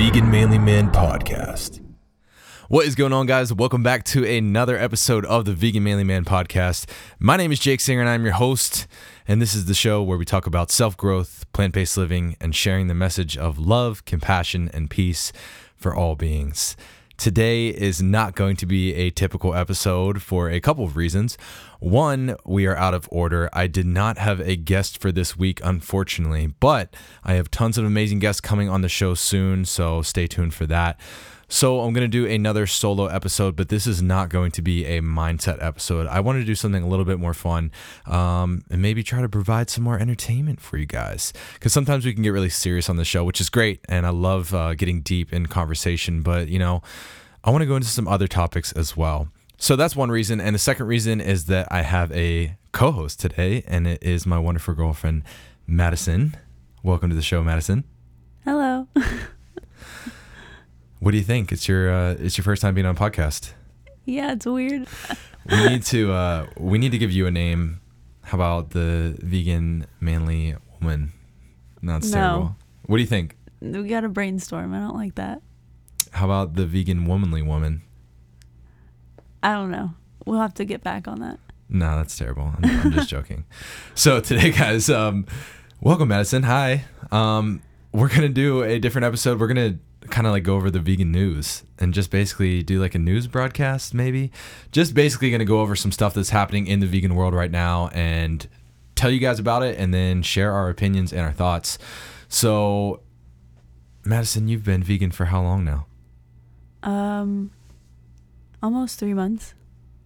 Vegan Manly Man Podcast. What is going on, guys? Welcome back to another episode of the Vegan Manly Man Podcast. My name is Jake Singer, and I'm your host. And this is the show where we talk about self growth, plant based living, and sharing the message of love, compassion, and peace for all beings. Today is not going to be a typical episode for a couple of reasons. One, we are out of order. I did not have a guest for this week, unfortunately, but I have tons of amazing guests coming on the show soon, so stay tuned for that. So I'm going to do another solo episode, but this is not going to be a mindset episode. I want to do something a little bit more fun um, and maybe try to provide some more entertainment for you guys. Because sometimes we can get really serious on the show, which is great. And I love uh, getting deep in conversation. But, you know, I want to go into some other topics as well. So that's one reason. And the second reason is that I have a co host today, and it is my wonderful girlfriend, Madison. Welcome to the show, Madison. Hello. What do you think? It's your uh, it's your first time being on a podcast. yeah, it's weird. We need to uh, we need to give you a name. How about the vegan manly woman? No, it's No. terrible. What do you think? We got to brainstorm. I don't like that. How about the vegan womanly woman? I don't know. We'll have to get back on that. No, that's terrible. I'm, I'm just joking. So today, guys, um, welcome, Madison. Hi. Um, we're gonna do a different episode. We're gonna kind of like go over the vegan news and just basically do like a news broadcast, maybe. Just basically gonna go over some stuff that's happening in the vegan world right now and tell you guys about it, and then share our opinions and our thoughts. So, Madison, you've been vegan for how long now? Um, almost three months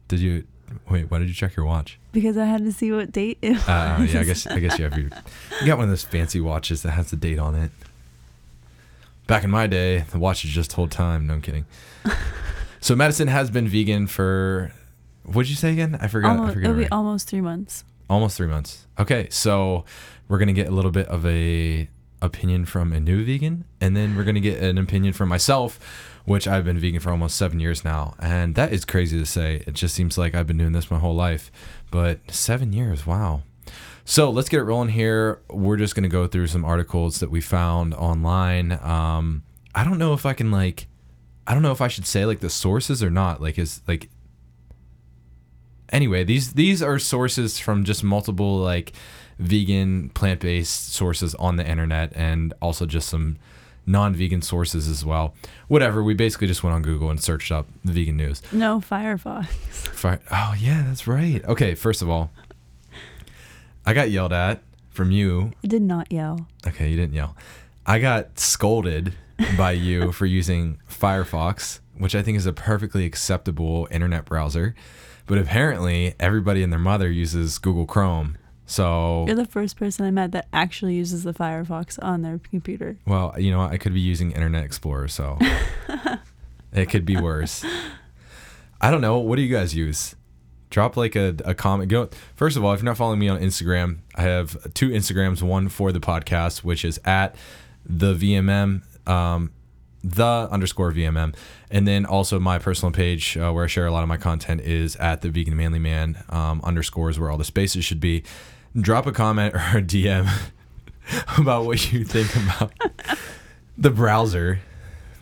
Did you wait? Why did you check your watch? because I had to see what date it was. Uh, yeah, I guess I guess you have your you got one of those fancy watches that has the date on it. Back in my day, the watches just told time. No, I'm kidding. so Madison has been vegan for what'd you say again? I forgot. I almost, forgot. it'll be almost three months. Almost three months. Okay, so we're gonna get a little bit of a opinion from a new vegan, and then we're gonna get an opinion from myself, which I've been vegan for almost seven years now, and that is crazy to say. It just seems like I've been doing this my whole life, but seven years, wow. So let's get it rolling here. We're just gonna go through some articles that we found online. Um, I don't know if I can like, I don't know if I should say like the sources or not. Like, is like anyway these these are sources from just multiple like vegan plant-based sources on the internet and also just some non-vegan sources as well whatever we basically just went on google and searched up vegan news No, Firefox. Fi- oh yeah that's right okay first of all i got yelled at from you. I did not yell. okay you didn't yell. I got scolded by you for using firefox which i think is a perfectly acceptable internet browser. But apparently everybody and their mother uses google chrome. So You're the first person I met that actually uses the Firefox on their computer. well you know i could be using internet explorer so it could be worse. I don't know. What do you guys use drop like a, a comment. Go first of all if you're not following me on instagram i have two instagrams one for the podcast which is at the vmm um, the underscore vmm and then also my personal page uh, where i share a lot of my content is at the vegan manly man um, underscores where all the spaces should be. Drop a comment or a dm about what you think about the browser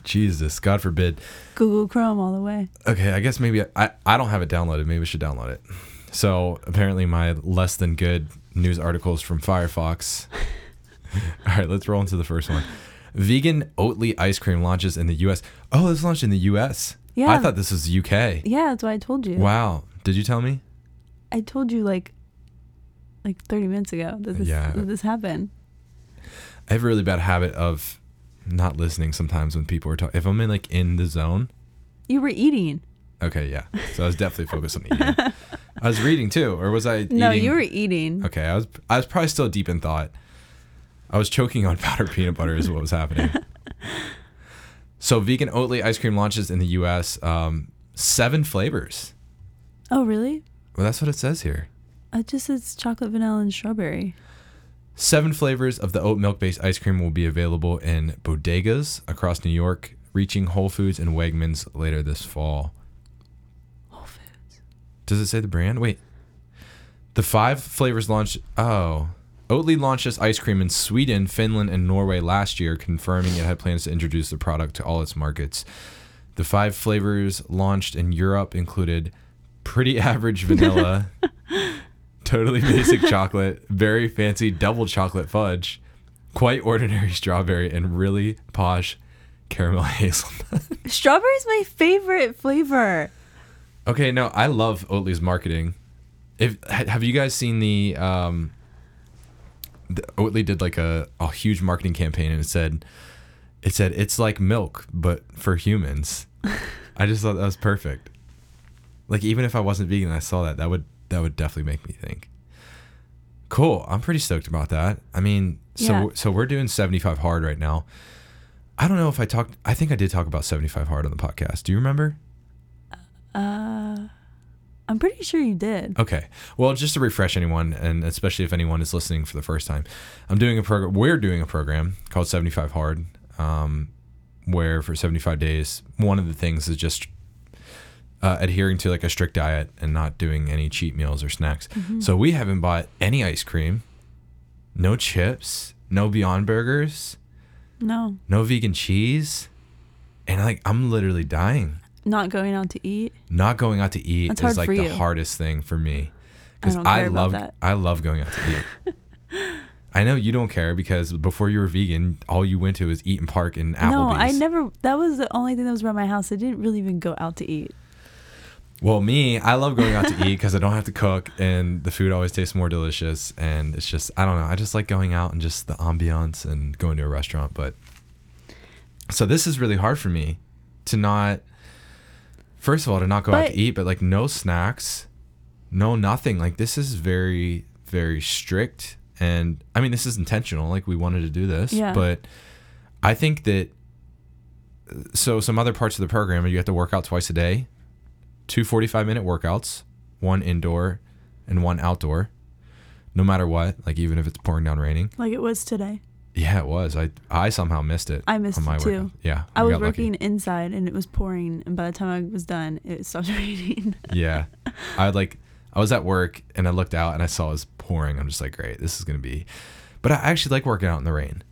jesus god forbid Google Chrome all the way. Okay, I guess maybe I, I don't have it downloaded. Maybe I should download it. So apparently my less than good news articles from Firefox. All right, let's roll into the first one. Vegan Oatly ice cream launches in the U.S. Oh, this launched in the U.S. Yeah, I thought this was U.K. Yeah, that's what I told you. Wow, did you tell me? I told you like like 30 minutes ago that this, Yeah. that this happened. I have a really bad habit of not listening sometimes when people are talking. If I'm in like in the zone. You were eating. Okay, yeah. So I was definitely focused on eating. I was reading too, or was I? No, eating? you were eating. Okay, I was I was probably still deep in thought. I was choking on powdered peanut butter is what was happening. so vegan Oatly ice cream launches in the U.S. Um, seven flavors. Oh, really? Well, that's what it says here. It just says chocolate, vanilla, and strawberry. Seven flavors of the oat milk based ice cream will be available in bodegas across New York, reaching Whole Foods and Wegmans later this fall. Whole Foods. Does it say the brand? Wait. The five flavors launched. Oh. Oatly launched its ice cream in Sweden, Finland, and Norway last year, confirming it had plans to introduce the product to all its markets. The five flavors launched in Europe included pretty average vanilla, totally basic chocolate, very fancy double chocolate fudge, quite ordinary strawberry, and really posh caramel hazelnut. Strawberry is my favorite flavor. Okay, no, I love Oatly's marketing. If have you guys seen the um the, Oatly did like a, a huge marketing campaign and it said it said it's like milk but for humans. I just thought that was perfect. Like even if I wasn't vegan and I saw that, that would that would definitely make me think. Cool. I'm pretty stoked about that. I mean, so Yeah. so we're doing 75 hard right now. I don't know if I talked I think I did talk about 75 hard on the podcast. Do you remember? Uh, I'm pretty sure you did. Okay. Well, just to refresh anyone, and especially if anyone is listening for the first time, I'm doing a program. We're doing a program called 75 Hard, um, where for 75 days, one of the things is just uh, adhering to like a strict diet and not doing any cheat meals or snacks. So we haven't bought any ice cream, no chips, no Beyond Burgers, No, no vegan cheese, and like I'm literally dying. not going out to eat. not going out to eat That's is like the you. hardest thing for me because don't I, love. I love going out to eat. I know you don't care because before you were vegan, all you went to was Eat'n Park and Applebee's. No, I never. That was the only thing that was around my house. I didn't really even go out to eat. Well, me, I love going out to eat because I don't have to cook and the food always tastes more delicious. And it's just, I don't know, I just like going out and just the ambiance and going to a restaurant. But so this is really hard for me to not, first of all, to not go out to eat, but like no snacks, no nothing. Like this is very, very strict. And I mean, this is intentional. Like we wanted to do this. Yeah. But I think that, so some other parts of the program, you have to work out twice a day two 45 minute workouts, one indoor and one outdoor, no matter what, like even if it's pouring down raining. Like it was today. Yeah, it was. I I somehow missed it. I missed it too. workout. Yeah. I was got lucky. working inside and it was pouring, and by the time I was done, it stopped raining. Yeah. I like I was at work and I looked out and I saw it was pouring. I'm just like, great, this is gonna be but I actually like working out in the rain.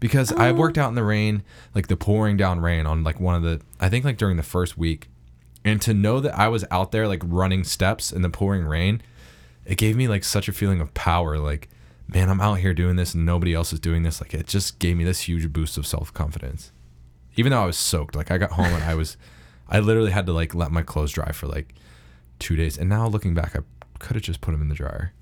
Because I Oh. worked out in the rain, like the pouring down rain on like one of the I think like during the first week. And to know that I was out there like running steps in the pouring rain, it gave me like such a feeling of power. Like, man, I'm out here doing this and nobody else is doing this. Like it just gave me this huge boost of self confidence. Even though I was soaked. Like I got home and I was I literally had to like let my clothes dry for like two days. And now looking back, I could have just put them in the dryer.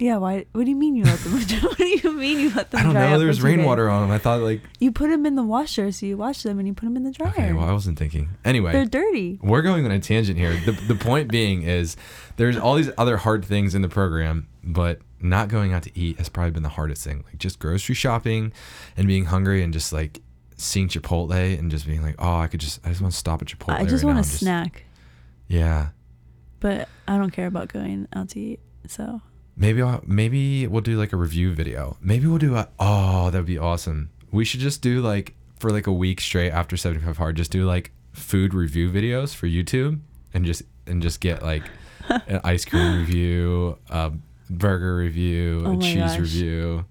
Yeah, why? What do you mean you let them? what do you mean you let them? I don't know. out There's for two days? rainwater on them. I thought like, You put them in the washer, so you wash them and you put them in the dryer. okay, well, I wasn't thinking. Anyway, They're dirty. we're going on a tangent here. The, the point being is there's all these other hard things in the program, but not going out to eat has probably been the hardest thing. Like just grocery shopping and being hungry and just like seeing Chipotle and just being like, oh, I could just, I just want to stop at Chipotle. I just right want now a just- snack, Yeah. but I don't care about going out to eat. So Maybe I'll, maybe we'll do like a review video. Maybe we'll do a oh that'd be awesome. We should just do like for like a week straight after 75 hard just do like food review videos for YouTube and just and just get like an ice cream review, a burger review, Oh a cheese gosh. review.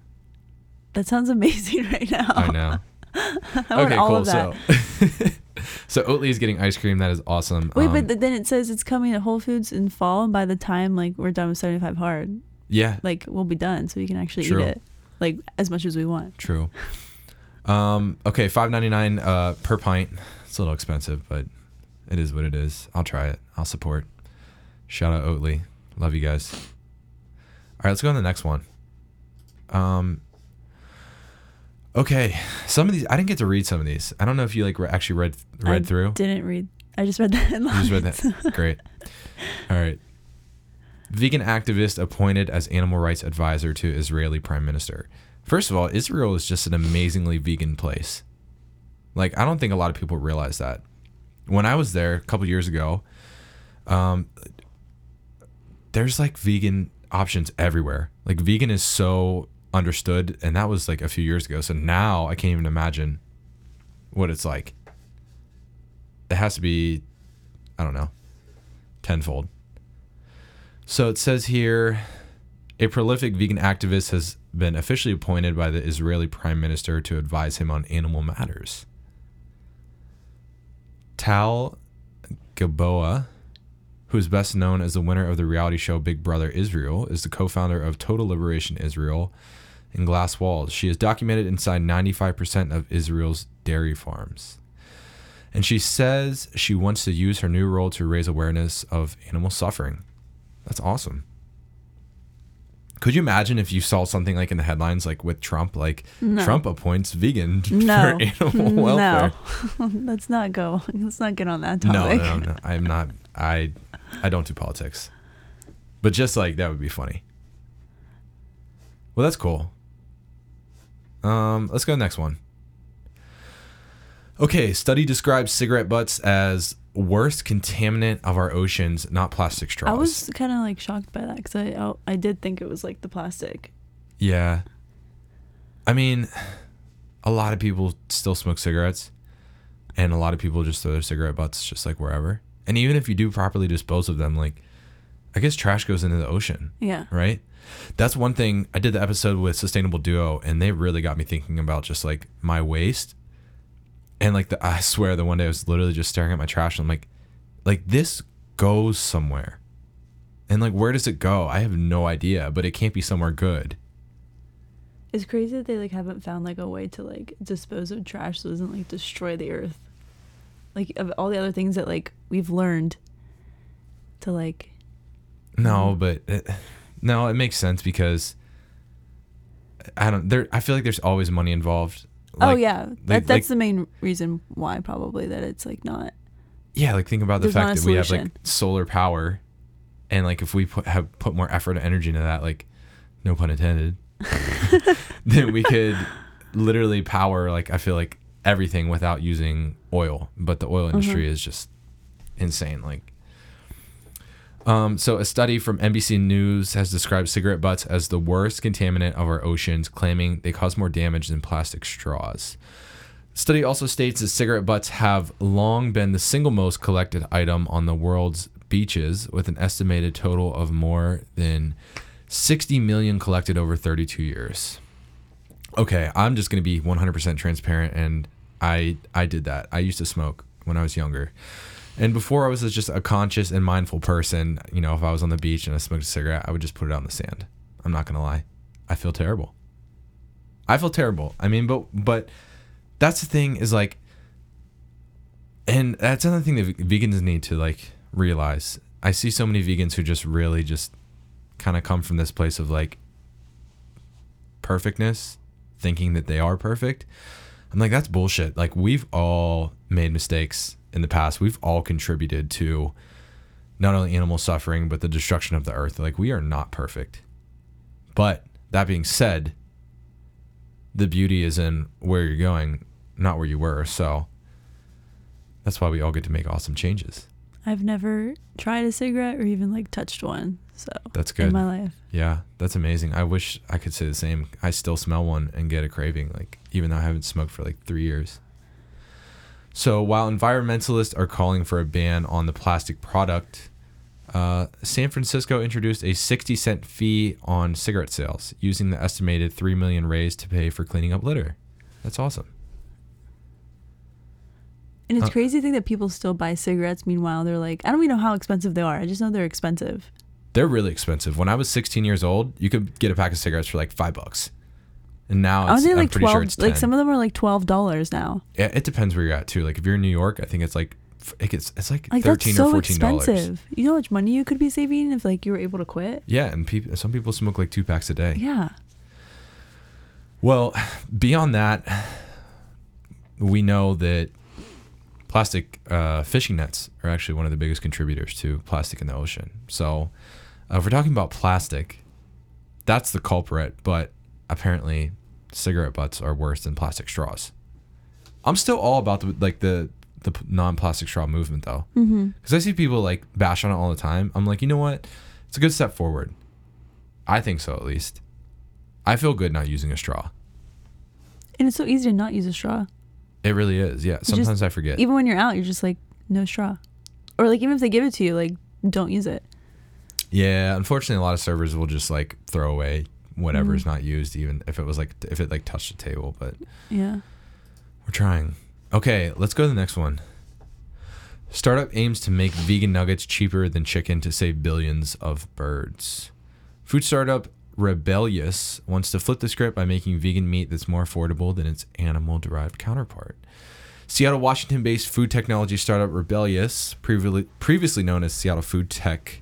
that sounds amazing right now. I know. I okay, cool. So So Oatly is getting ice cream. That is awesome. Wait, Um, but then it says it's coming to Whole Foods in fall, and by the time like we're done with seventy five hard, yeah, like we'll be done, so we can actually True. eat it like as much as we want. True. Um, okay, five ninety nine uh, per pint. It's a little expensive, but it is what it is. I'll try it. I'll support. Shout out Oatly. Love you guys. All right, let's go on to the next one. Um. Okay, some of these I didn't get to read some of these. I don't know if you like re- actually read read I through. Didn't read. I just read the You headline. just read that. Great. All right. Vegan activist appointed as animal rights advisor to Israeli prime minister. First of all, Israel is just an amazingly vegan place. Like I don't think a lot of people realize that. When I was there a couple years ago, um, there's like vegan options everywhere. Like vegan is so understood, and that was like a few years ago. So now I can't even imagine what it's like. It has to be, I don't know, tenfold. So it says here, a prolific vegan activist has been officially appointed by the Israeli Prime Minister to advise him on animal matters. Tal Gilboa, who is best known as the winner of the reality show Big Brother Israel, is the co founder of Total Liberation Israel and Glass Walls. She is documented inside 95% of Israel's dairy farms. And she says she wants to use her new role to raise awareness of animal suffering. That's awesome. Could you imagine if you saw something like in the headlines, like with Trump, like No. Trump appoints vegan No. for animal welfare? No. Let's not go. Let's not get on that No, topic. no, no. I'm not. I, I don't do politics. But just like that would be funny. Well, that's cool. Um, let's go to the next one. Okay, study describes cigarette butts as worst contaminant of our oceans, not plastic straws. I was kind of like shocked by that because I, I I did think it was like the plastic. Yeah. I mean, a lot of people still smoke cigarettes, and a lot of people just throw their cigarette butts just like wherever. And even if you do properly dispose of them, like, I guess trash goes into the ocean, Yeah. right? That's one thing. I did the episode with Sustainable Duo, and they really got me thinking about just like my waste. And like, the, I swear, the one day I was literally just staring at my trash, and I'm like, like this goes somewhere. And like, where does it go? I have no idea, but it can't be somewhere good. It's crazy that they like haven't found like a way to like dispose of trash so it doesn't like destroy the earth. Like of all the other things that like we've learned to like No, but it, no, it makes sense because I don't. There, I feel like there's always money involved. Oh Like, yeah, that, like- that's the main reason why probably that it's like not. yeah. Like think about the fact that we have like solar power, and like if we put have put more effort and energy into that, like no pun intended, then we could literally power like I feel like everything without using oil. But the oil mm-hmm. industry is just insane. Like. Um, so, a study from NBC News has described cigarette butts as the worst contaminant of our oceans, claiming they cause more damage than plastic straws. The study also states that cigarette butts have long been the single most collected item on the world's beaches, with an estimated total of more than 60 million collected over 32 years. Okay, I'm just going to be 100% transparent, and I I did that. I used to smoke when I was younger. And before I was just a conscious and mindful person, you know, if I was on the beach and I smoked a cigarette, I would just put it on the sand. I'm not gonna lie. I feel terrible. I feel terrible. I mean, but but that's the thing is like and that's another thing that vegans need to like realize. I see so many vegans who just really just kind of come from this place of like perfectness, thinking that they are perfect. I'm like, that's bullshit. Like, we've all made mistakes in the past. We've all contributed to not only animal suffering, but the destruction of the earth. Like, we are not perfect. But that being said, the beauty is in where you're going, not where you were. So that's why we all get to make awesome changes. I've never tried a cigarette or even like touched one. So That's good in my life. Yeah, that's amazing. I wish I could say the same. I still smell one and get a craving, like even though I haven't smoked for like three years. So while environmentalists are calling for a ban on the plastic product, uh, San Francisco introduced a 60 cent fee on cigarette sales, using the estimated 3 million raised to pay for cleaning up litter. That's awesome. And it's Uh, crazy to think that people still buy cigarettes. Meanwhile, they're like, I don't even know how expensive they are. I just know they're expensive. They're really expensive. When I was 16 years old, you could get a pack of cigarettes for like five bucks. And now I it's, say I'm like pretty twelve. sure it's 10. like some of them are like twelve dollars now. Yeah, it depends where you're at too. Like if you're in New York, I think it's like it gets it's like, Like thirteen that's so or fourteen dollars. expensive. You know how much money you could be saving if like you were able to quit. Yeah, and people some people smoke like two packs a day. Yeah. Well, beyond that, we know that plastic uh, fishing nets are actually one of the biggest contributors to plastic in the ocean. So, uh, if we're talking about plastic, that's the culprit. But apparently, cigarette butts are worse than plastic straws. I'm still all about the like the the non-plastic straw movement though, Mm-hmm. because I see people like bash on it all the time. I'm like, you know what? It's a good step forward. I think so, at least. I feel good not using a straw. And it's so easy to not use a straw. It really is. Yeah. just- Sometimes I forget. Even when you're out, you're just like no straw, or like even if they give it to you, like don't use it. yeah. Unfortunately, a lot of servers will just like throw away whatever Mm. is not used, even if it was like if it like touched the table. But Yeah. we're trying. Okay, let's go to the next one. Startup aims to make vegan nuggets cheaper than chicken to save billions of birds. Food startup Rebellious wants to flip the script by making vegan meat that's more affordable than its animal derived counterpart. Seattle, Washington based food technology startup Rebellious, previously, previously known as Seattle Food Tech,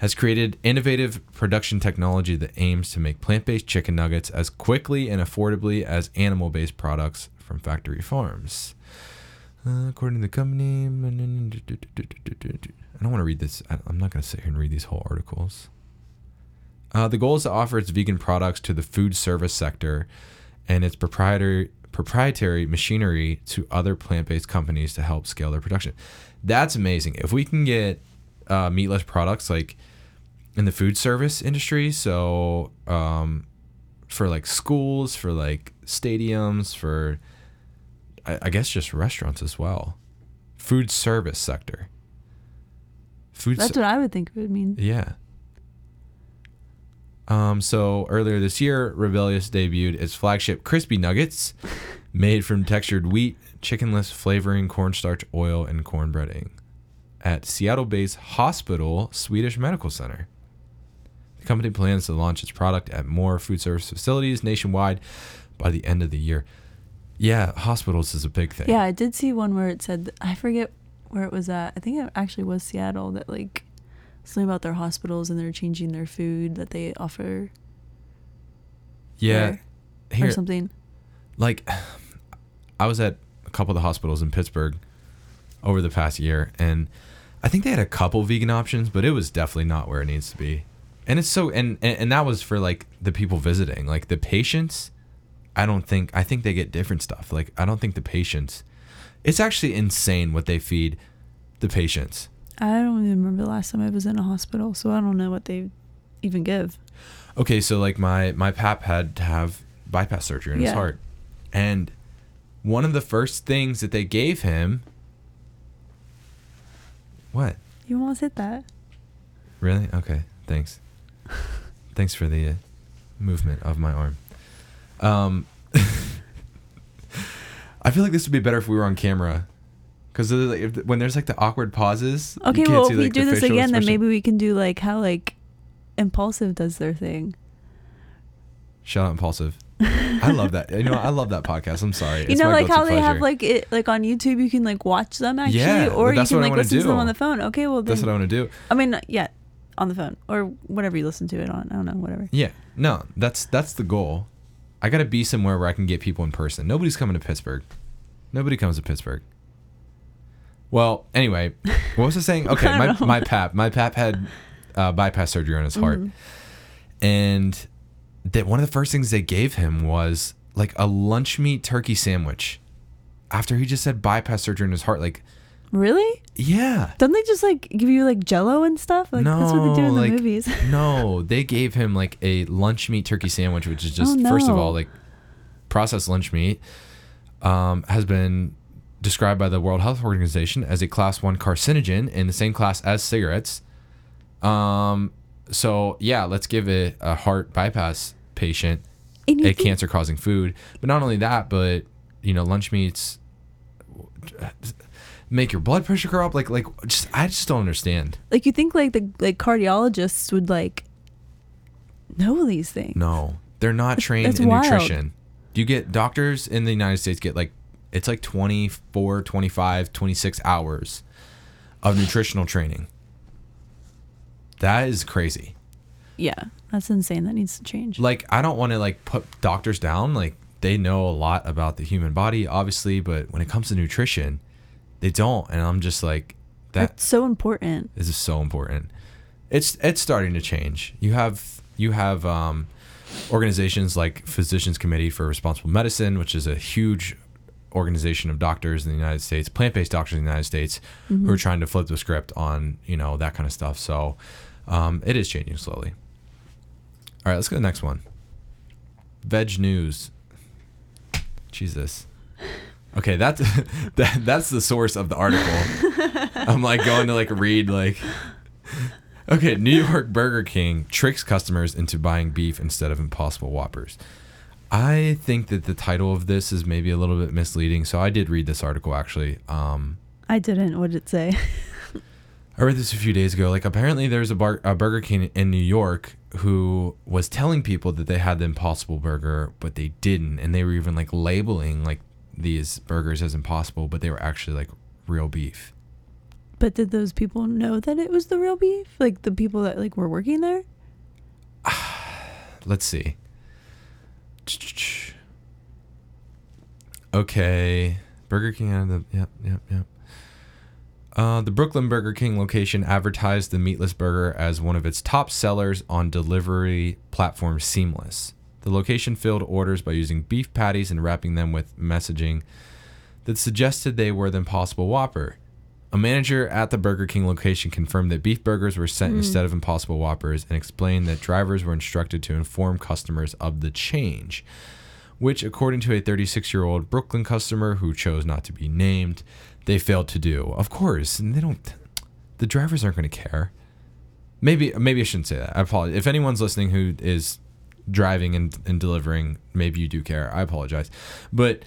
has created innovative production technology that aims to make plant based chicken nuggets as quickly and affordably as animal based products from factory farms. Uh, according to the company, I don't want to read this. I'm not going to sit here and read these whole articles. Uh, the goal is to offer its vegan products to the food service sector and its proprietary proprietary machinery to other plant-based companies to help scale their production. That's amazing. If we can get uh, meatless products like in the food service industry, so um, for like schools, for like stadiums, for I, I guess just restaurants as well, food service sector. Food That's ser- what I would think it would mean. yeah. Um, so earlier this year, Rebellious debuted its flagship crispy nuggets, made from textured wheat, chickenless flavoring, cornstarch, oil, and corn breading, at Seattle-based Hospital Swedish Medical Center. The company plans to launch its product at more food service facilities nationwide by the end of the year. Yeah, hospitals is a big thing. Yeah, I did see one where it said I forget where it was at. I think it actually was Seattle that like something about their hospitals and they're changing their food that they offer yeah. Here, or something. like I was at a couple of the hospitals in Pittsburgh over the past year and I think they had a couple vegan options, but it was definitely not where it needs to be. And it's so and and, and that was for like the people visiting. Like the patients, I don't think I think they get different stuff. Like I don't think the patients it's actually insane what they feed the patients. I don't even remember the last time I was in a hospital, so I don't know what they even give. Okay, so like my my pap had to have bypass surgery in his heart, and one of the first things that they gave him. What? You almost hit that. Really? Okay. Thanks. Thanks for the uh, movement of my arm. Um, I feel like this would be better if we were on camera, because like, when there's like the awkward pauses. you Okay, well, see, if we do this again, then maybe we can do like how like Impulsive does their thing. Shout out impulsive. I love that. You know, I love that podcast. I'm sorry. You It's know, my like how guilty they have like it like on YouTube, you can like watch them actually, Yeah, or you can like listen to them on the phone. Okay, well then, That's what I want to do. I mean, yeah, on the phone or whatever you listen to it on. I don't know, whatever. Yeah. No, that's that's the goal. I got to be somewhere where I can get people in person. Nobody's coming to Pittsburgh. Nobody comes to Pittsburgh. Well, anyway, what was I saying? Okay, I my know. my pap, my pap had uh, bypass surgery on his heart, Mhm. and that one of the first things they gave him was like a lunch meat turkey sandwich. After he just had bypass surgery on his heart, like Really? yeah, Don't they just like give you like Jello and stuff? Like that's what they do in No, the like- movies. no, they gave him like a lunch meat turkey sandwich, which is just Oh, first of all like processed lunch meat. Um, has been described by the World Health Organization as a class one carcinogen in the same class as cigarettes. Um, so yeah, let's give it a heart bypass patient a cancer causing food. But not only that, but you know, lunch meats make your blood pressure go up. Like like just I just don't understand. like you think like the like cardiologists would like know these things. No, they're not trained that's in wild. nutrition. You get doctors in the United States get like it's like 24, 25, 26 hours of nutritional training. That is crazy. Yeah, that's insane. That needs to change. Like I don't want to like put doctors down like they know a lot about the human body obviously, but when it comes to nutrition, they don't and I'm just like that That's so important. This is so important. It's it's starting to change. You have you have um, organizations like Physicians Committee for Responsible Medicine, which is a huge organization of doctors in the United States, plant-based doctors in the United States, who are trying to flip the script on you know that kind of stuff. So um, it is changing slowly. All right, let's go to the next one. Veg news. Jesus. Okay, that's that, that's the source of the article. I'm like going to like read like Okay, New York Burger King tricks customers into buying beef instead of Impossible Whoppers. I think that the title of this is maybe a little bit misleading. So I did read this article actually. Um, I didn't. What did it say? I read this a few days ago. Like apparently there's a, bar, a Burger King in New York who was telling people that they had the Impossible Burger, but they didn't, and they were even like labeling like these burgers as Impossible, but they were actually like real beef. But did those people know that it was the real beef? Like the people that like were working there? Let's see. Okay, Burger King had the yep yep yep. Uh, the Brooklyn Burger King location advertised the meatless burger as one of its top sellers on delivery platform Seamless. The location filled orders by using beef patties and wrapping them with messaging that suggested they were the Impossible Whopper. A manager at the Burger King location confirmed that beef burgers were sent Mm. instead of Impossible Whoppers and explained that drivers were instructed to inform customers of the change, which, according to a 36 year old Brooklyn customer who chose not to be named, they failed to do. Of course, and they don't. The drivers aren't going to care. Maybe maybe I shouldn't say that. I apologize. If anyone's listening who is driving and, and delivering, maybe you do care. I apologize, but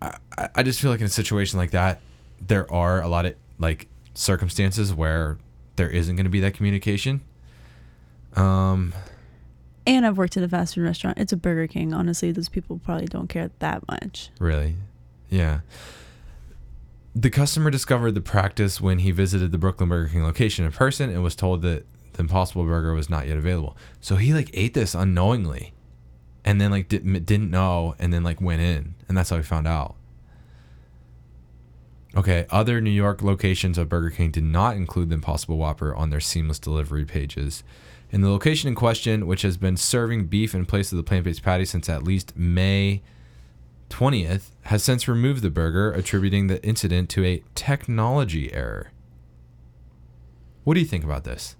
I, I- just feel like in a situation like that, there are a lot of like circumstances where there isn't going to be that communication. Um, And I've worked at a fast food restaurant. It's a Burger King. Honestly, those people probably don't care that much. Really? Yeah. The customer discovered the practice when he visited the Brooklyn Burger King location in person and was told that the Impossible Burger was not yet available. So he like ate this unknowingly, and then like didn't didn't know, and then like went in, and that's how he found out. Okay, other New York locations of Burger King did not include the Impossible Whopper on their seamless delivery pages. And the location in question, which has been serving beef in place of the plant-based patty since at least May 20th has since removed the burger, attributing the incident to a technology error. What do you think about this?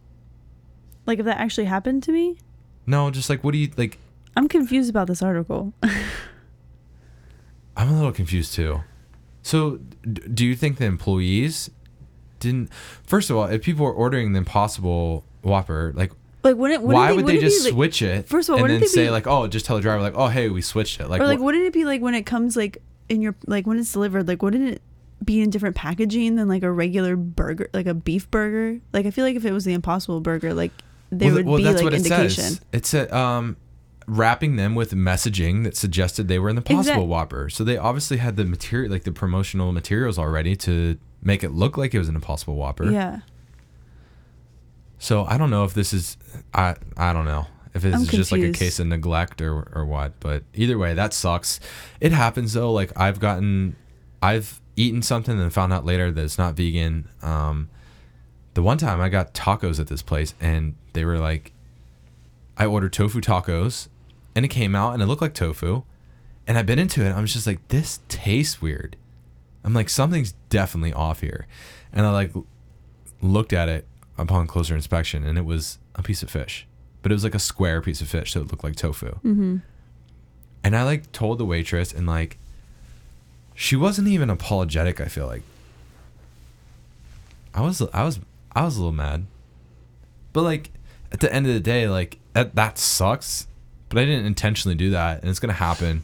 Like if that actually happened to me, No, just like, what do you like? I'm confused about this article. I'm a little confused too. So, d- do you think the employees didn't? First of all, if people were ordering the Impossible Whopper, like, like wouldn't, wouldn't why they, would they just be, like, switch it? first of all, and then say be- like, oh, just tell the driver like, oh, hey, we switched it. Like, or like wh- wouldn't it be like when it comes like in your like when it's delivered like wouldn't it be in different packaging than like a regular burger like a beef burger like i feel like if it was the impossible burger like there well, would well, be that's like what it indication says. It's a, um, wrapping them with messaging that suggested they were in the Possible Whopper. So they obviously had the material, like the promotional materials already to make it look like it was an Impossible Whopper. yeah So I don't know if this is, I I don't know if it's I'm just like a case of neglect or or what. But either way, that sucks. It happens though. Like I've gotten, I've eaten something and found out later that it's not vegan. Um, the one time I got tacos at this place and they were like, I ordered tofu tacos, and it came out and it looked like tofu, and I bit into it. I was just like, this tastes weird. I'm like, something's definitely off here, and I like looked at it upon closer inspection, and it was a piece of fish, but it was like a square piece of fish, so it looked like tofu. mm-hmm And I like told the waitress, and like, she wasn't even apologetic. I feel like I was, I was, I was a little mad, but like at the end of the day, like that that sucks. But I didn't intentionally do that, and it's gonna happen.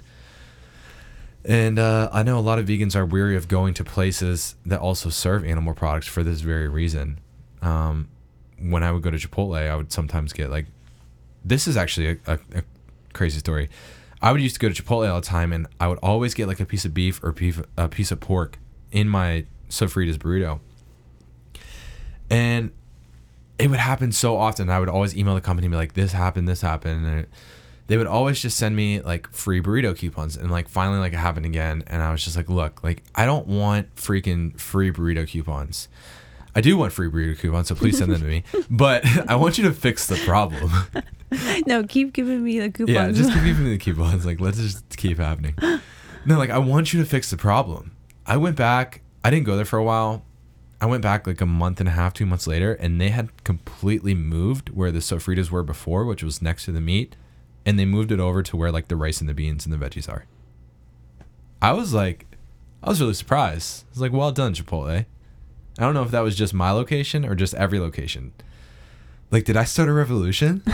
And uh, I know a lot of vegans are weary of going to places that also serve animal products for this very reason. Um, when I would go to Chipotle, I would sometimes get like, this is actually a, a, a crazy story. I would used to go to Chipotle all the time, and I would always get like a piece of beef or beef, a piece of pork in my sofritas burrito. And it would happen so often. I would always email the company and be like, "This happened, this happened," and it, they would always just send me like free burrito coupons. And like finally, like it happened again, and I was just like, "Look, like I don't want freaking free burrito coupons." I do want free burrito coupons, so please send them to me. But I want you to fix the problem. no keep giving me the coupons Yeah, just keep giving me the coupons. Like, let's just keep happening. No, like, I want you to fix the problem. I went back. I didn't go there for a while. I went back like a month and a half, two months later, and they had completely moved where the sofritas were before, which was next to the meat, and they moved it over to where like the rice and the beans and the veggies are. I was like, I was really surprised. I was like, well done, Chipotle. I don't know if that was just my location or just every location. Like, did I start a revolution?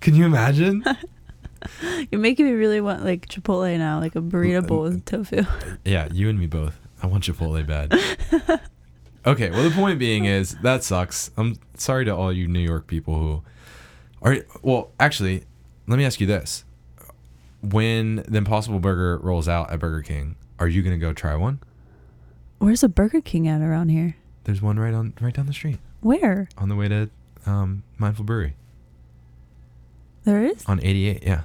Can you imagine? You're making me really want like Chipotle now, like a burrito bowl with uh, tofu. Yeah, you and me both. I want Chipotle bad. okay, well the point being is that sucks. I'm sorry to all you New York people who are well, actually, let me ask you this. When the Impossible Burger rolls out at Burger King, are you going to go try one? Where's a Burger King at around here? There's one right on right down the street Where? on the way to um, Mindful Brewery There is? on 88, yeah.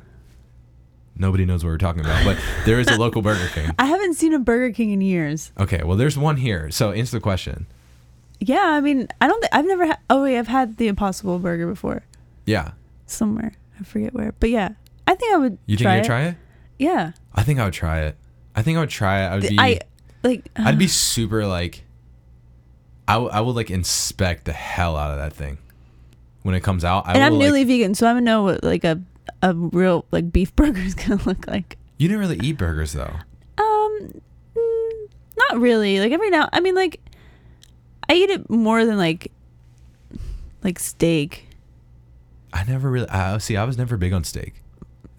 Nobody knows what we're talking about, but there is a local Burger King. I haven't seen a Burger King in years. Okay, well there's one here. So answer the question. Yeah, I mean, I don't. Th- I've never. had oh wait, I've had the Impossible Burger before Yeah. somewhere. I forget where, but yeah, I think I would. You think try you'd it. try it? Yeah, I think I would try it. I think I would try it. I would be I like. I'd be super like I, w- I would like inspect the hell out of that thing when it comes out. I and I'm newly like, vegan, so I would know what like a a real like beef burger is gonna look like. You didn't really eat burgers though. Um, mm, not really. Like every now, I mean, like I eat it more than like like steak. I never really I see I was never big on steak.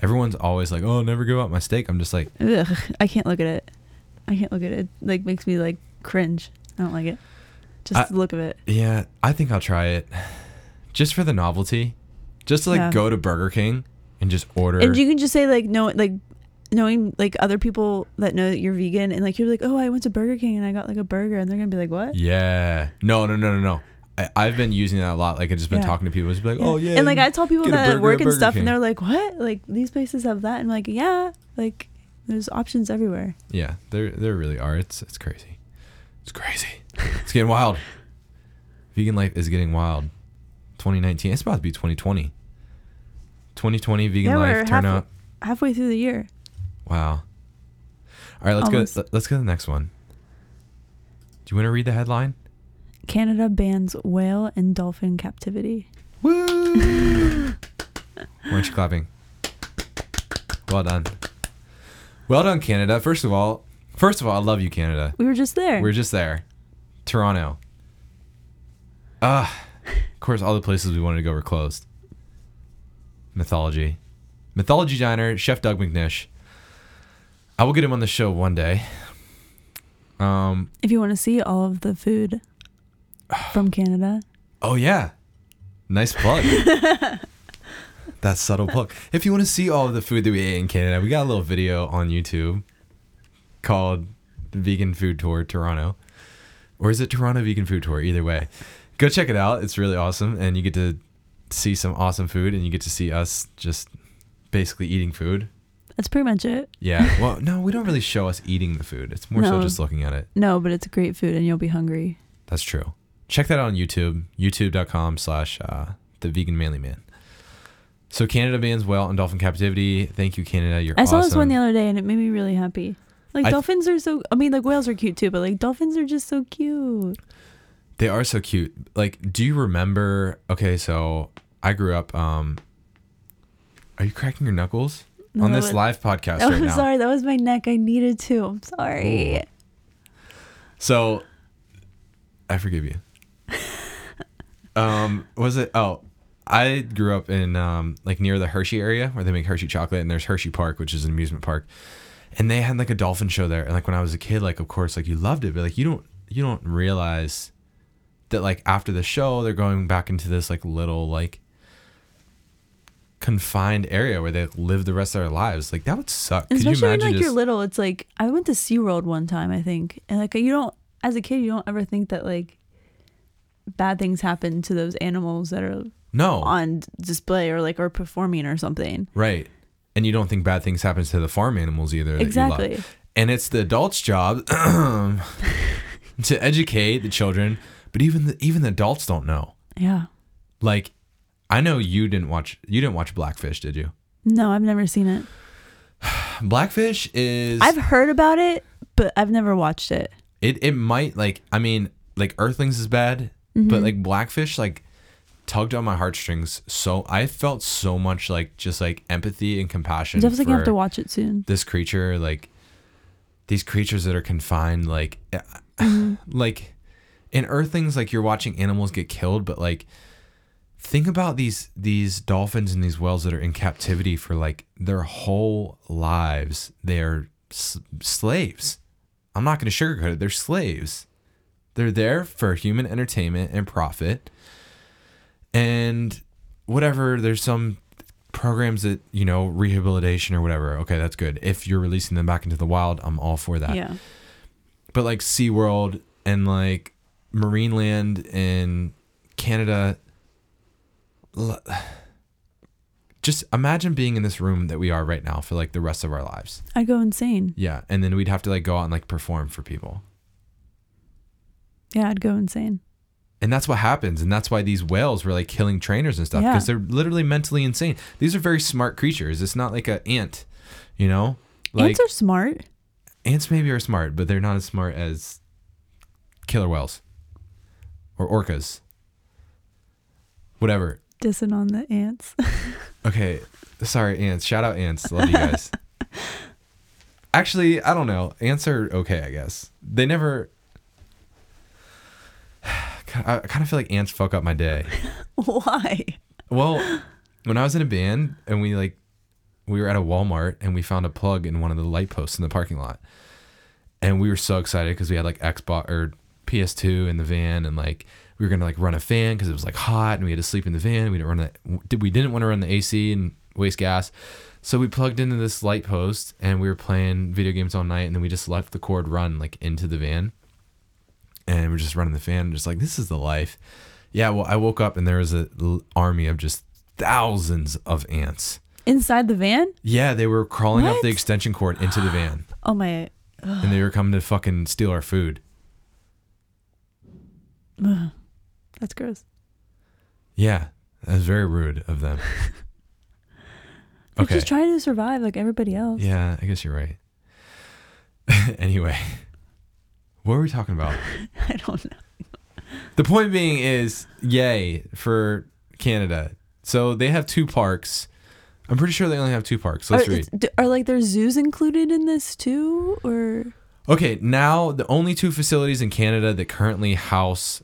Everyone's always like, "Oh, never give up my steak." I'm just like, Ugh, I can't look at it. I can't look at it. It, Like makes me like cringe. I don't like it. Just I- the look of it. "Yeah, I think I'll try it." Just for the novelty. Just to like Yeah. go to Burger King and just order And you can just say like no like knowing like other people that know that you're vegan and like you're like oh I went to Burger King and I got like a burger and they're gonna be like what Yeah. No, no, no, no, no. I, I've been using that a lot. Like I've just been Yeah. talking to people. It's like, "Oh yeah." and like I tell people that burger work and stuff King. and they're like what like these places have that and I'm like yeah like there's options everywhere Yeah, there there really are. It's it's crazy. It's crazy. It's getting wild. Vegan life is getting wild. 2019. It's about to be 2020. 2020 vegan Yeah, life turn half- halfway through the year Wow. All right, let's Almost. go. let- Let's go to the next one. Do you want to read the headline? Canada bans whale and dolphin captivity Woo! Why aren't you clapping? Well done. Well done, Canada. First of all, first of all, I love you, Canada. we were just there We're just there. Toronto. Ah, of course, all the places we wanted to go were closed. Mythology. Mythology diner, Chef Doug McNish. I will get him on the show one day. Um, if you want to see all of the food from Canada oh yeah. Nice plug. that subtle plug. If you want to see all of the food that we ate in Canada, we got a little video on YouTube called Vegan Food Tour Toronto. Or is it Toronto Vegan Food Tour? Either way. Go check it out. It's really awesome. And you get to see some awesome food and you get to see us just basically eating food. that's pretty much it Yeah. Well, no, we don't really show us eating the food. It's more so just looking at it. no but it's great food and you'll be hungry That's true. Check that out on YouTube, youtube.com slash uh, the vegan manly man. So Canada bans whale and dolphin captivity. Thank you, Canada. You're I saw awesome. this one the other day and it made me really happy. Like I- dolphins are so I mean like whales are cute too, but like dolphins are just so cute. They are so cute. Like, do you remember? Okay, so I grew up. Um, are you cracking your knuckles on this it- live podcast Oh, right I'm now? sorry, that was my neck. I needed to. I'm sorry. So, I forgive you. um, was it? Oh, I grew up in um, like near the Hershey area where they make Hershey chocolate, and there's Hershey Park, which is an amusement park, and they had like a dolphin show there. And like when I was a kid, like of course, like you loved it, but like you don't you don't realize that like after the show they're going back into this like little like confined area where they live the rest of their lives. Like that would suck. Could you Especially when like you're little, it's like I went to SeaWorld one time, I think. And like you don't as a kid you don't ever think that like bad things happen to those animals that are no on display or like are performing or something. Right. And you don't think bad things happen to the farm animals either. that you love. Exactly. And it's the adult's job um, to educate the children, but even the, even the adults don't know. Yeah. Like, I know you didn't watch you didn't watch Blackfish, did you? No, I've never seen it. Blackfish is I've heard about it, but I've never watched it. it it might like I mean like Earthlings is bad, Mm-hmm. but like Blackfish like tugged on my heartstrings so I felt so much like just like empathy and compassion. Definitely gonna have to watch it soon. this creature like these creatures that are confined like Mm-hmm. like in Earthlings, like you're watching animals get killed, but like think about these these dolphins and these whales that are in captivity for like their whole lives. They're s- slaves. I'm not going to sugarcoat it. They're slaves. They're there for human entertainment and profit. And whatever, there's some programs that, you know, rehabilitation or whatever. Okay, that's good. If you're releasing them back into the wild, I'm all for that. Yeah. But like SeaWorld and like Marineland in Canada, just imagine being in this room that we are right now for like the rest of our lives. I'd go insane. Yeah. And then we'd have to like go out and like perform for people. Yeah, I'd go insane. And that's what happens. And that's why these whales were like killing trainers and stuff Yeah. because they're literally mentally insane. These are very smart creatures. It's not like an ant, you know? Like Ants are smart. ants maybe are smart, but they're not as smart as killer whales or orcas. Whatever. Dissing on the ants. Okay. Sorry, ants. Shout out ants. Love you guys. Actually, I don't know. Ants are okay, I guess. They never. I kind of feel like ants fuck up my day. Why? Well, when I was in a band and we like we were at a Walmart and we found a plug in one of the light posts in the parking lot. And we were so excited because we had like Xbox or PS2 in the van and like we were gonna like run a fan because it was like hot and we had to sleep in the van. We didn't run the we didn't want to run the AC and waste gas. So we plugged into this light post and we were playing video games all night and then we just left the cord run like into the van. And we're just running the fan, just like this is the life. Yeah, well, I woke up and there was a l- army of just thousands of ants. Inside the van? Yeah, they were crawling up the extension cord into the van, Oh my. and they were coming to fucking steal our food. Ugh. That's gross. Yeah, that was very rude of them. They're Okay. just trying to survive like everybody else. Yeah, I guess you're right. anyway, what were we talking about? I don't know. The point being is, yay for Canada. So they have two parks. I'm pretty sure they only have two parks. Let's are, read. are like their zoos included in this too, or Okay, now the only two facilities in Canada that currently house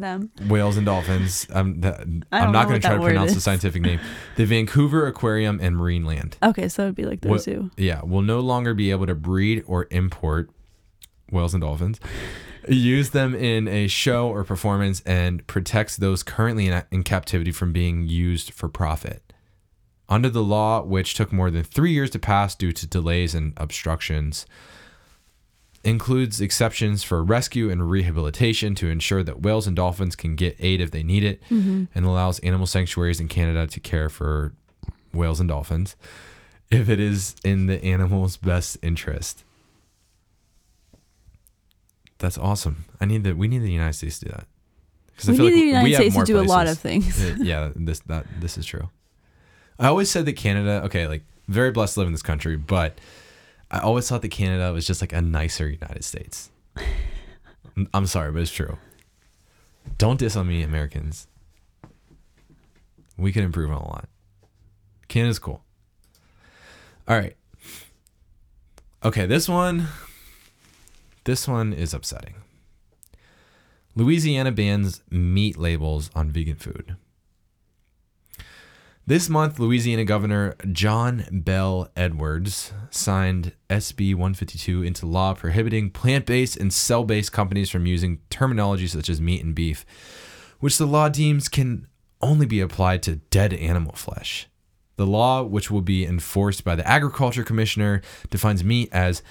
them? whales and dolphins. Um, I'm, that, I I'm don't going to try to pronounce the scientific name. The Vancouver Aquarium and Marineland. Okay, so it'd be like their What- zoo. Yeah, will no longer be able to breed or import whales and dolphins. Use them in a show or performance and protects those currently in, in captivity from being used for profit. Under the law, which took more than three years to pass due to delays and obstructions, includes exceptions for rescue and rehabilitation to ensure that whales and dolphins can get aid if they need it, mm-hmm. and allows animal sanctuaries in Canada to care for whales and dolphins if it is in the animal's best interest. That's awesome. I need that. We need the United States to do that. 'Cause I We feel need the we United have States to do a lot of things. Yeah, this that this is true. I always said that Canada. Okay, like very blessed to live in this country, but I always thought that Canada was just like a nicer United States. I'm- sorry, but it's true. Don't diss on me, Americans. We can improve on a lot. Canada's cool. All right. Okay, this one. This one is upsetting. Louisiana bans meat labels on vegan food. This month, Louisiana Governor John Bell Edwards signed SB 152 into law prohibiting plant based and cell based companies from using terminology such as meat and beef, which the law deems can only be applied to dead animal flesh. The law, which will be enforced by the Agriculture Commissioner, defines meat as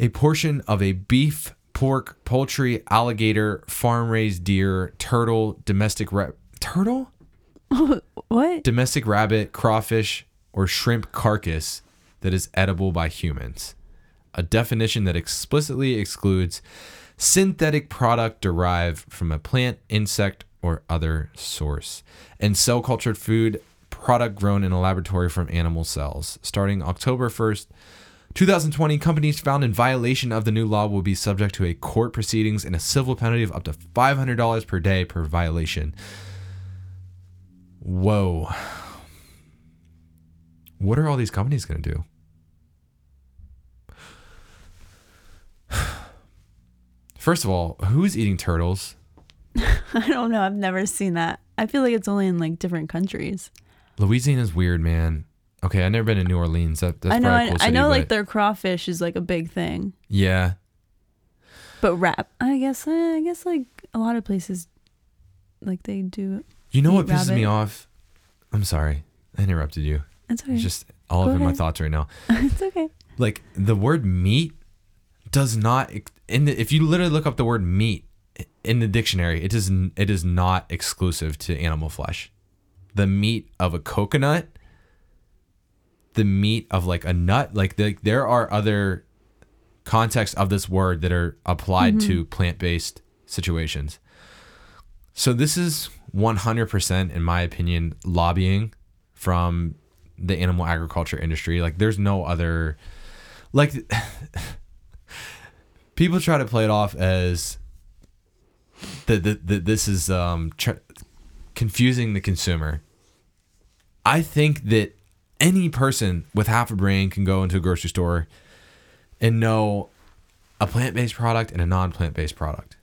a portion of a beef, pork, poultry, alligator, farm raised deer, turtle, domestic ra- turtle, What? domestic rabbit, crawfish, or shrimp carcass that is edible by humans. A definition that explicitly excludes synthetic product derived from a plant, insect, or other source, and cell cultured food product grown in a laboratory from animal cells. Starting October 1st, 2020, companies found in violation of the new law will be subject to a court proceedings and a civil penalty of up to $500 per day per violation. Whoa. What are all these companies going to do? First of all, who's eating turtles? I don't know. I've never seen that. I feel like it's only in like different countries. Louisiana's weird, man. Okay, I've never been to New Orleans. That, that's I know. probably I, cool I city, know. Like their crawfish is like a big thing, yeah, but rap. I guess. I guess like a lot of places, like they do. You know what pisses me off? I'm sorry, I interrupted you. It's okay. It's just all Go in my thoughts right now. it's okay. Like the word meat does not in the, if you literally look up the word meat in the dictionary, it n- it is not exclusive to animal flesh. The meat of a coconut, the meat of like a nut, like the, there are other contexts of this word that are applied to mm-hmm. plant-based situations. So this is 100% in my opinion lobbying from the animal agriculture industry. Like there's no other like people try to play it off as that the, the, this is um tr- confusing the consumer. I think that any person with half a brain can go into a grocery store and know a plant-based product and a non-plant-based product.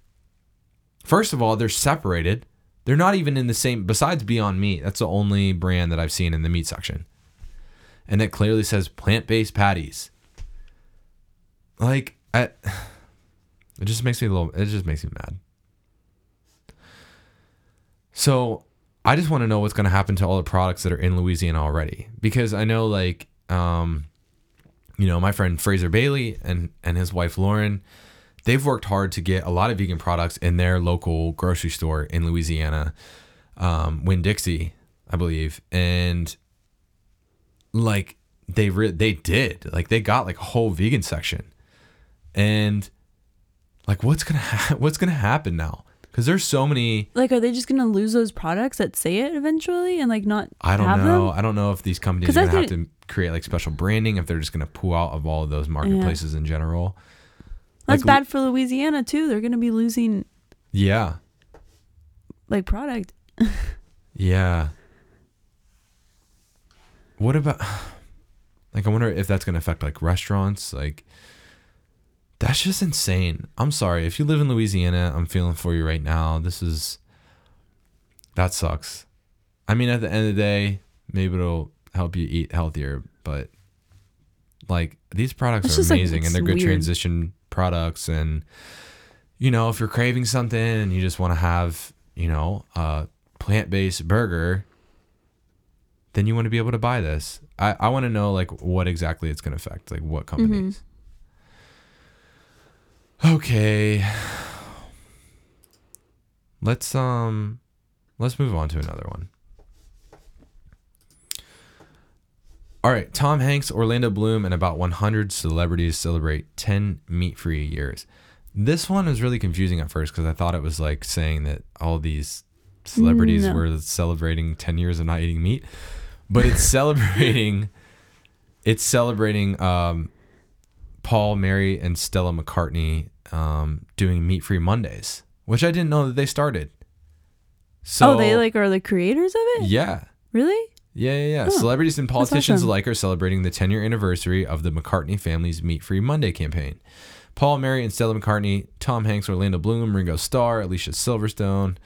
First of all, they're separated. They're not even in the same besides Beyond Meat. That's the only brand that I've seen in the meat section. And it clearly says plant-based patties. Like I it just makes me a little it just makes me mad. So I just want to know what's going to happen to all the products that are in Louisiana already because I know like um you know my friend Fraser Bailey and and his wife Lauren they've worked hard to get a lot of vegan products in their local grocery store in Louisiana um Winn Dixie I believe and like they re- they did like they got like a whole vegan section and like what's gonna ha- what's gonna happen now because there's so many Like, are they just gonna lose those products that say it eventually, and like not I don't know. them? I don't know if these companies are gonna have to create like special branding, if they're just gonna pull out of all of those marketplaces in general. That's Like, bad for Louisiana too. They're gonna be losing Yeah, like product. yeah. What about like I wonder if that's gonna affect like restaurants? Like that's just insane. I'm sorry if you live in Louisiana. I'm feeling for you right now. This is that sucks. I mean, at the end of the day, maybe it'll help you eat healthier, but like these products It's are just, like, amazing it's and they're good weird. transition products. And you know, if you're craving something and you just want to have, you know, a plant based burger, then you want to be able to buy this. I, I want to know like what exactly it's going to affect, like what companies. Okay. Let's um let's move on to another one. All right, Tom Hanks, Orlando Bloom, and about 100 celebrities celebrate 10 meat-free years. This one was really confusing at first because I thought it was like saying that all these celebrities No. were celebrating 10 years of not eating meat, but it's celebrating it's celebrating um, Paul, Mary, and Stella McCartney um, doing meat-free Mondays, which I didn't know that they started. So oh, they like are the creators of it. yeah, Really? Yeah, yeah, yeah. Oh, Celebrities and politicians awesome. alike are celebrating the 10 year anniversary of the McCartney family's Meat Free Monday campaign. Paul, Mary, and Stella McCartney, Tom Hanks, Orlando Bloom, Ringo Starr, Alicia Silverstone,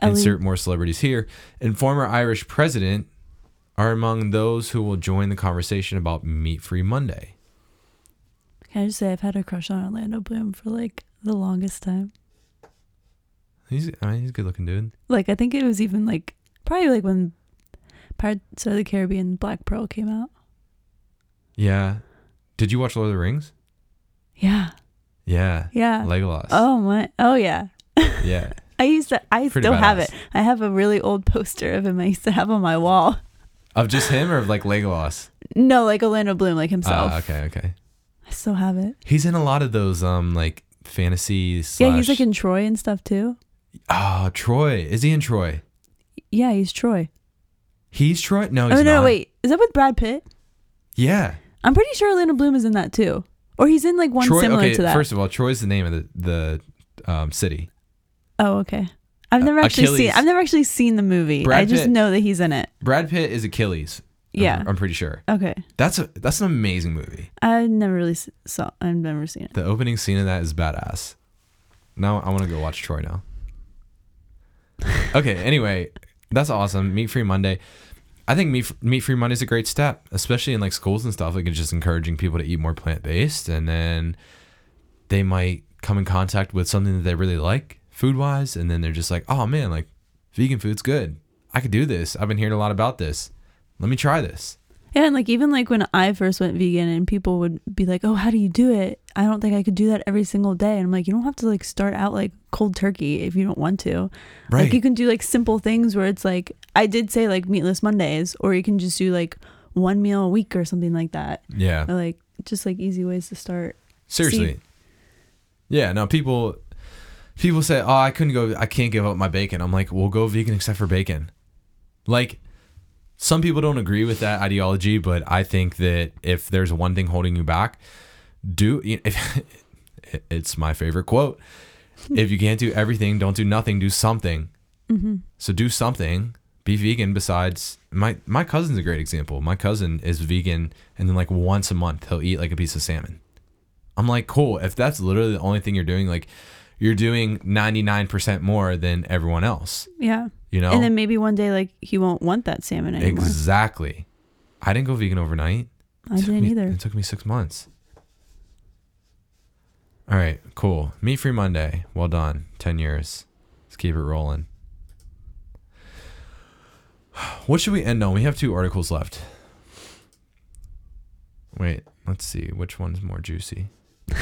Ellie- insert more celebrities here, and former Irish president are among those who will join the conversation about Meat Free Monday. Can I just say I've had a crush on Orlando Bloom for like the longest time. He's, I mean, he's a good looking dude. Like I think it was even like probably like when Pirates of the Caribbean Black Pearl came out. Yeah. Did you watch Lord of the Rings? Yeah. Yeah. Yeah. Legolas. oh my. Oh yeah. Yeah. I used to. I Pretty still have it. I have a really old poster of him. I used to have on my wall. Of just him or of like Legolas? No, like Orlando Bloom, like himself. Ah, okay, okay. I still have it. He's in a lot of those um like fantasy slash. Yeah, he's like in Troy and stuff too. Oh, Troy. Is he in Troy? Yeah, he's Troy. He's Troy? No, he's oh no, not. wait. Is that with Brad Pitt? Yeah. I'm pretty sure Orlando Bloom is in that too. Or he's in like one Troy. similar okay. to that. First of all, Troy's the name of the the um, city. oh, okay. I've Uh, never actually Achilles. seen. I've never actually seen the movie. Brad I just Pitt. know that he's in it. Brad Pitt is Achilles. I'm- Yeah. I'm, pretty sure. Okay. That's a that's an amazing movie. I never really saw. I've never seen it. The opening scene of that is badass. Now I want to go watch Troy now. Okay. Anyway, that's awesome. Meat Free Monday. I think meat meat free Monday is a great step, especially in like schools and stuff. Like it's just encouraging people to eat more plant based, and then they might come in contact with something that they really like food wise, and then they're just like, oh man, like vegan food's good. I could do this. I've been hearing a lot about this. Let me try this. Yeah, and like even like when I first went vegan and people would be like, "Oh, how do you do it?" I don't think I could do that every single day. And I'm like, you don't have to like start out like cold turkey if you don't want to. Right. Like you can do like simple things where it's like I did say like meatless Mondays, or you can just do like one meal a week or something like that. Yeah. Or like just like easy ways to start. Seriously. See- yeah. No, people people say, "Oh, I couldn't go. I can't give up my bacon." I'm like, "Well, go vegan except for bacon." Like, some people don't agree with that ideology, but I think that if there's one thing holding you back, do if it's my favorite quote. if you can't do everything, don't do nothing. Do something. Mm-hmm. So do something. Be vegan. Besides, my my cousin's a great example. My cousin is vegan, and then like once a month he'll eat like a piece of salmon. I'm like, cool. If that's literally the only thing you're doing, like you're doing 99% more than everyone else. Yeah. You know? And then maybe one day like he won't want that salmon anymore. exactly. I didn't go vegan overnight. I didn't me- either. It took me six months. All right, cool. Meat Free Monday. Well done. 10 years. Let's keep it rolling. What should we end on? We have two articles left. Wait, let's see. Which one's more juicy?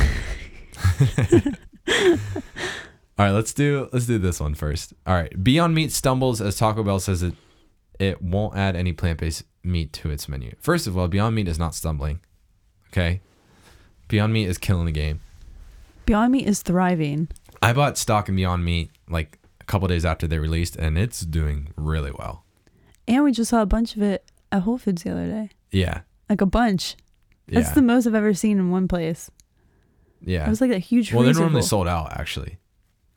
All right, let's do let's do this one first. All right, Beyond Meat stumbles as Taco Bell says it it won't add any plant-based meat to its menu. First of all, Beyond Meat is not stumbling. Okay? Beyond Meat is killing the game. Beyond Meat is thriving. I bought stock in Beyond Meat like a couple days after they released and it's doing really well. And we just saw a bunch of it at Whole Foods the other day. Yeah. Like a bunch. That's Yeah. the most I've ever seen in one place. yeah. It was like a huge well, they're freezer normally full. sold out actually.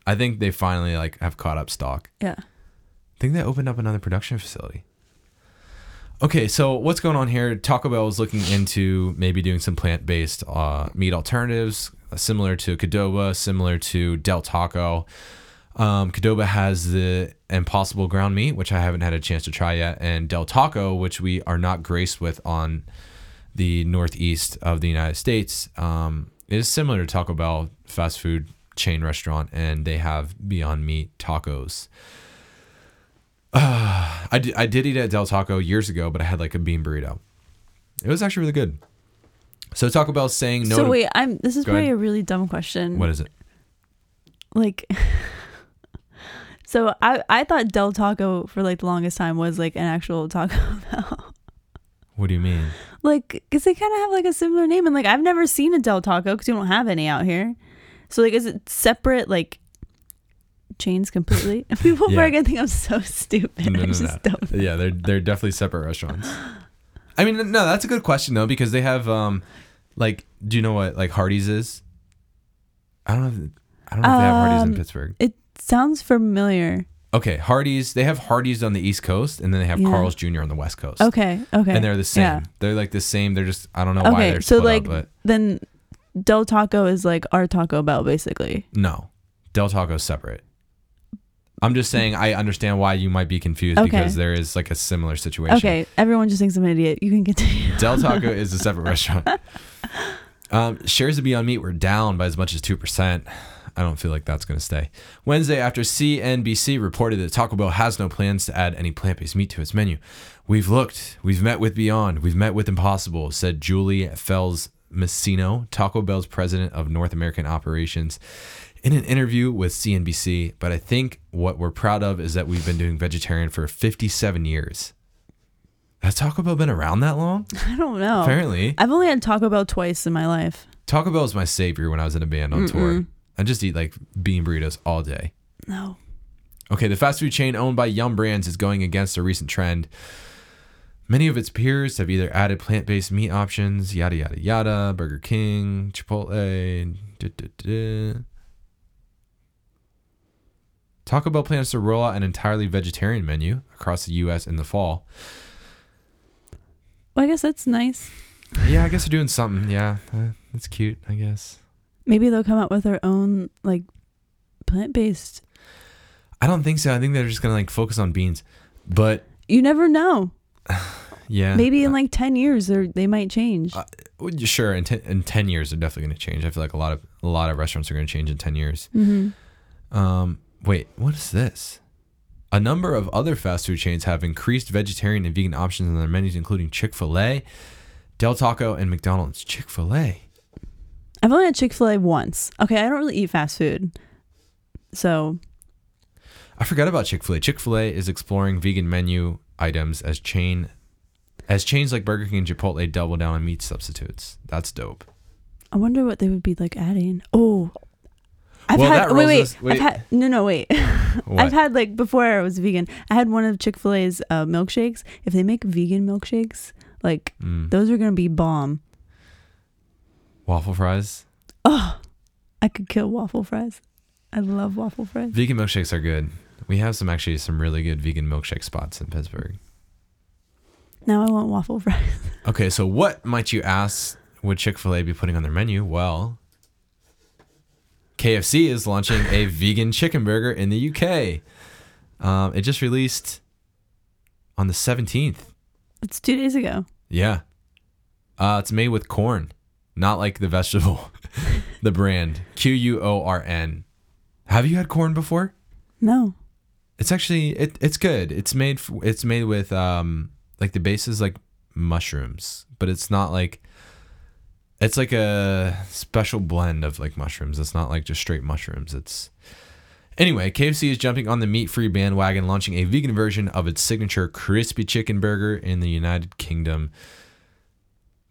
I think they finally like have caught up stock. Yeah. I think they opened up another production facility. Okay, so what's going on here? Taco Bell is looking into maybe doing some plant-based uh, meat alternatives, uh, similar to Qdoba, similar to Del Taco. Um, Qdoba has the Impossible ground meat, which I haven't had a chance to try yet, and Del Taco, which we are not graced with on the northeast of the United States, um, is similar to Taco Bell fast food chain restaurant, and they have Beyond Meat tacos. Uh, I did, I did eat at Del Taco years ago, but I had like a bean burrito. It was actually really good. So Taco Bell's saying no. so to- wait, I'm this is probably ahead. a really dumb question. what is it? like So I I thought Del Taco for like the longest time was like an actual Taco Bell. What do you mean? like cuz they kind of have like a similar name and like I've never seen a Del Taco cuz you don't have any out here. So like is it separate like chains completely? People Yeah. are going to think I'm so stupid. No, I just no. don't. Yeah, they're they're definitely separate restaurants. I mean, no, that's a good question though because they have um, like, do you know what like Hardee's is? I don't know. If, I don't know if they have Hardee's in Um, Pittsburgh. It sounds familiar. Okay, Hardee's. They have Hardee's on the East Coast, and then they have Yeah. Carl's Jr. on the West Coast. Okay, okay. and they're the same. Yeah. They're like the same. They're just I don't know why Okay, they're so like up, but then Del Taco is like our Taco Bell basically. no, Del Taco's separate. I'm just saying I understand why you might be confused Okay. because there is like a similar situation. Okay, everyone just thinks I'm an idiot. You can continue. Del Taco is a separate restaurant. Um, shares of Beyond Meat were down by as much as 2%. I don't feel like that's going to stay. Wednesday, after CNBC reported that Taco Bell has no plans to add any plant based meat to its menu, we've looked, we've met with Beyond, we've met with Impossible, said Julie Felss Masino, Taco Bell's president of North American operations, in an interview with CNBC. But I think what we're proud of is that we've been doing vegetarian for 57 years. Has Taco Bell been around that long? I don't know. Apparently. I've only had Taco Bell twice in my life. Taco Bell was my savior when I was in a band on tour. I just eat like bean burritos all day. No. Okay, the fast food chain owned by Yum Brands is going against a recent trend. Many of its peers have either added plant-based meat options, yada yada yada. Burger King, Chipotle. duh, duh, duh. Taco Bell plans to roll out an entirely vegetarian menu across the U.S. in the fall. Well, I guess that's nice. Yeah, I guess they're doing something. Yeah, uh, that's cute. I guess. Maybe they'll come out with their own like plant based. I don't think so. I think they're just gonna like focus on beans. But You never know. yeah, Maybe in like ten years, they they might change. Uh, sure. In, ten in ten years, they're definitely gonna change. I feel like a lot of a lot of restaurants are gonna change in ten years. hmm Um, wait, what is this? A number of other fast food chains have increased vegetarian and vegan options on their menus, including Chick Fil A, Del Taco, and McDonald's. Chick Fil A. I've only had Chick Fil A once. Okay, I don't really eat fast food, so I forgot about Chick Fil A. Chick Fil A is exploring vegan menu items as chain, as chains like Burger King and Chipotle double down on meat substitutes. That's dope. I wonder what they would be like adding. Oh, I've Well, had wait wait, us- wait. I've had no no wait. What? I've had like before I was vegan. I had one of Chick Fil A's uh, milkshakes. If they make vegan milkshakes, like Mm. those are gonna be bomb. waffle fries. Oh, I could kill waffle fries. I love waffle fries. Vegan milkshakes are good. We have some actually some really good vegan milkshake spots in Pittsburgh. Now I want waffle fries. Okay, so what might you ask would Chick fil A be putting on their menu? Well, KFC is launching a vegan chicken burger in the UK. Um, it just released on the 17th. It's two days ago. Yeah. Uh, it's made with Quorn, not like the vegetable, the brand Q U O R N. Have you had Quorn before? No. It's actually it, it's good. It's made f- it's made with um like the base is like mushrooms, but it's not like it's like a special blend of like mushrooms. It's not like just straight mushrooms. It's Anyway, KFC is jumping on the meat-free bandwagon, launching a vegan version of its signature crispy chicken burger in the United Kingdom.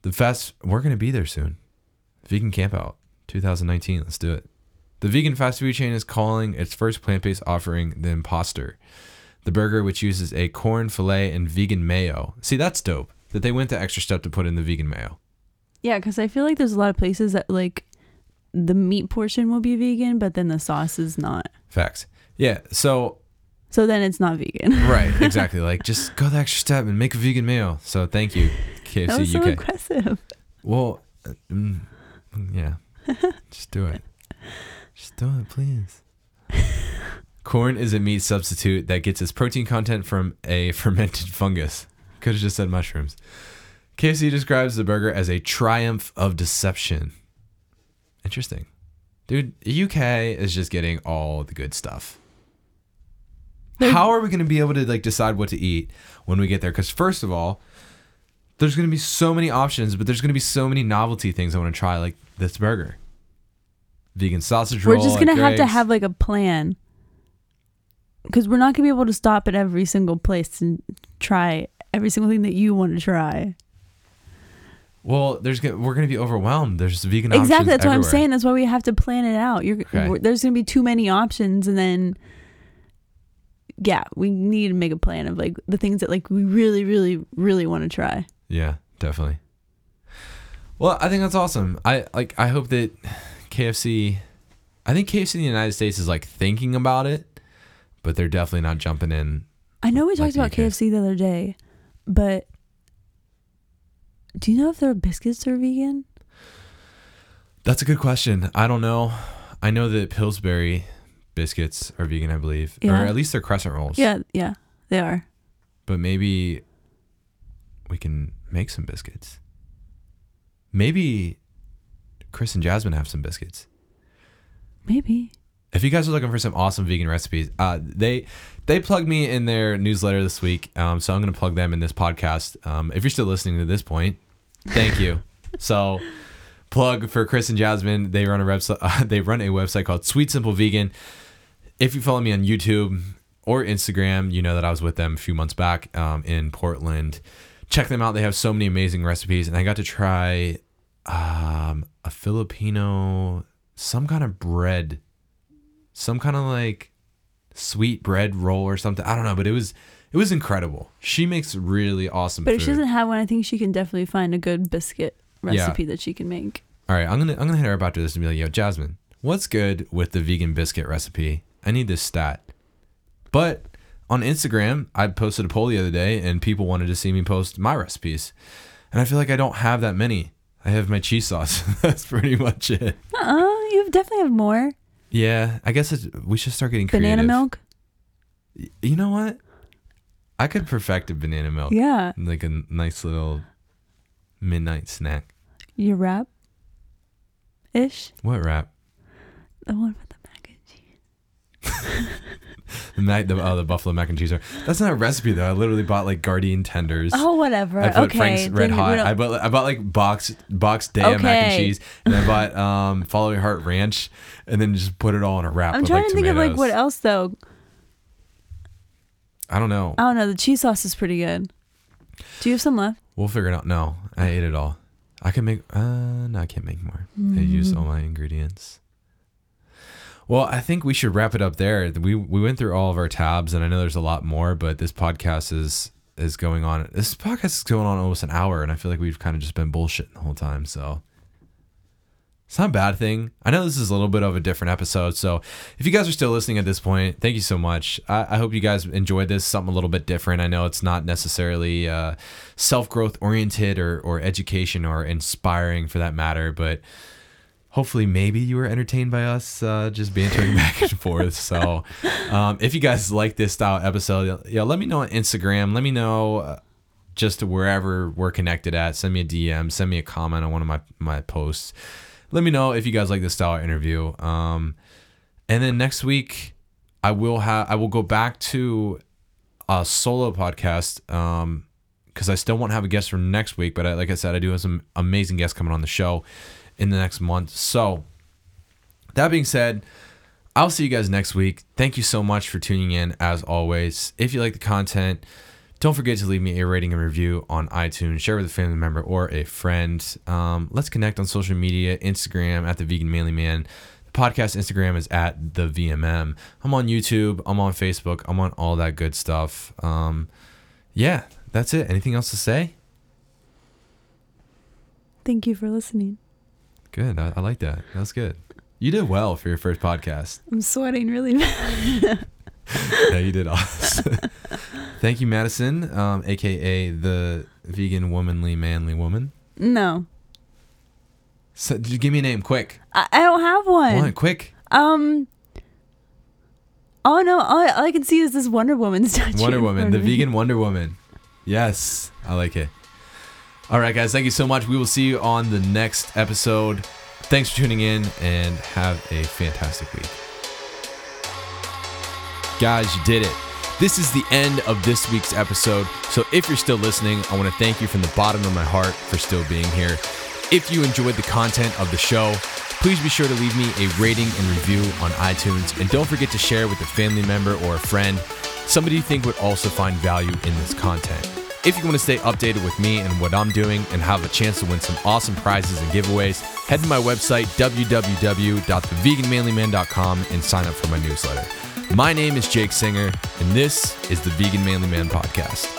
The fast we're to be there soon. Vegan Campout 2019. Let's do it. The vegan fast food chain is calling its first plant-based offering the Imposter. The burger, which uses a Quorn fillet and vegan mayo. See, that's dope. That they went the extra step to put in the vegan mayo. Yeah, because I feel like there's a lot of places that like the meat portion will be vegan, but then the sauce is not. Facts. Yeah. So So then it's not vegan. right, exactly. like just go the extra step and make a vegan mayo. So thank you, KFC that was so UK. aggressive. Well, uh, mm, yeah. Just do it. Just do it, please. Quorn is a meat substitute that gets its protein content from a fermented fungus. Could have just said mushrooms. KFC describes the burger as a triumph of deception. Interesting. Dude, the UK is just getting all the good stuff. They're- How are we going to be able to like decide what to eat when we get there? Because first of all, there's going to be so many options, but there's going to be so many novelty things I want to try, like this burger, vegan sausage roll. We're just gonna have to have like a plan. Because we're not gonna be able to stop at every single place and try every single thing that you want to try. Well, there's gonna, we're going to be overwhelmed. There's vegan options Exactly. That's what I'm saying. That's why we have to plan it out. You're Okay. there's gonna be too many options, and then yeah, we need to make a plan of like the things that like we really, really, really want to try. Yeah, definitely. Well, I think that's awesome. I like. I hope that KFC. I think KFC in the United States is like thinking about it, but they're definitely not jumping in. I know we Like talked the about UK. KFC the other day, but do you know if their biscuits are vegan? That's a good question. I don't know. I know that Pillsbury biscuits are vegan, I believe, Yeah. or at least they're crescent rolls. Yeah, yeah, they are. But maybe we can make some biscuits. Maybe Chris and Jasmine have some biscuits. Maybe. If you guys are looking for some awesome vegan recipes, uh, they they plugged me in their newsletter this week, um, so I'm going to plug them in this podcast. Um, if you're still listening to this point, thank you. so, plug for Chris and Jasmine. They run a website. Uh, they run a website called Sweet Simple Vegan. If you follow me on YouTube or Instagram, you know that I was with them a few months back um, in Portland. Check them out. They have so many amazing recipes, and I got to try um, a Filipino, some kind of bread some kind of like sweet bread roll or something. I don't know, but it was it was incredible. She makes really awesome But food. if she doesn't have one, I think she can definitely find a good biscuit Yeah. recipe that she can make. All right, I'm gonna I'm gonna hit her up after this and be like, "Yo, Jasmine, what's good with the vegan biscuit recipe? I need this stat." But on Instagram, I posted a poll the other day, and people wanted to see me post my recipes, and I feel like I don't have that many. I have my cheese sauce. That's pretty much it. Uh, uh you definitely have more. Yeah, I guess it's, we should start getting Banana creative. milk? You know what? I could perfect a banana milk. Yeah. Like a nice little midnight snack. Your wrap? Ish? What wrap? The one with the mac and cheese. The, mac, the, oh, the buffalo mac and cheese. That's not a recipe though. I literally bought like Gardein tenders. Oh, whatever. I put okay. Frank's Red then Hot. I bought I bought like box box day of mac and Okay. cheese, and I bought um Follow Your Heart Ranch, and then just put it all in a wrap. I'm with, trying like, to think of like what else though. I don't know. I don't know. The cheese sauce is pretty good. Do you have some left? We'll figure it out. No, I ate it all. I can make. Uh, no, I can't make more. I used all my ingredients. Well, I think we should wrap it up there. We we went through all of our tabs, and I know there's a lot more, but this podcast is is going on. This podcast is going on almost an hour, and I feel like we've kind of just been bullshitting the whole time. So it's not a bad thing. I know this is a little bit of a different episode, so if you guys are still listening at this point, thank you so much. I, I hope you guys enjoyed this. Something a little bit different. I know it's not necessarily uh, self growth oriented or or education or inspiring for that matter, but hopefully maybe you were entertained by us uh, just bantering back and forth. So um, if you guys like this style episode yeah let me know on instagram. Let me know uh, just wherever we're connected at. Send me a dm send me a comment on one of my, my posts. Let me know if you guys like this style interview. Um, and then next week i will have i will go back to a solo podcast um because I still won't have a guest for next week, but I, like I said, I do have some amazing guests coming on the show in the next month. So, that being said, I'll see you guys next week. Thank you so much for tuning in, as always. If you like the content, don't forget to leave me a rating and review on iTunes, share with a family member or a friend. Um, let's connect on social media Instagram at the Vegan Manly Man. The podcast Instagram is at the VMM. I'm on YouTube, I'm on Facebook, I'm on all that good stuff. Um, yeah, that's it. Anything else to say? Thank you for listening. Good. I, I like that. That was good. You did well for your first podcast. I'm sweating really bad. yeah, you did awesome. Thank you, Madison, um, aka the vegan, womanly, manly woman. no. So, give me a name, quick. I, I don't have one. One, quick. Um. Oh no! All I, all I can see is this Wonder Woman statue. Wonder Woman, the vegan Wonder Woman. Yes, I like it. All right, guys, thank you so much. We will see you on the next episode. Thanks for tuning in and have a fantastic week. Guys, you did it. This is the end of this week's episode. So if you're still listening, I want to thank you from the bottom of my heart for still being here. If you enjoyed the content of the show, please be sure to leave me a rating and review on iTunes. And don't forget to share with a family member or a friend, somebody you think would also find value in this content. If you want to stay updated with me and what I'm doing and have a chance to win some awesome prizes and giveaways, head to my website, www.theveganmanlyman.com, and sign up for my newsletter. My name is Jake Singer, and this is the Vegan Manly Man Podcast.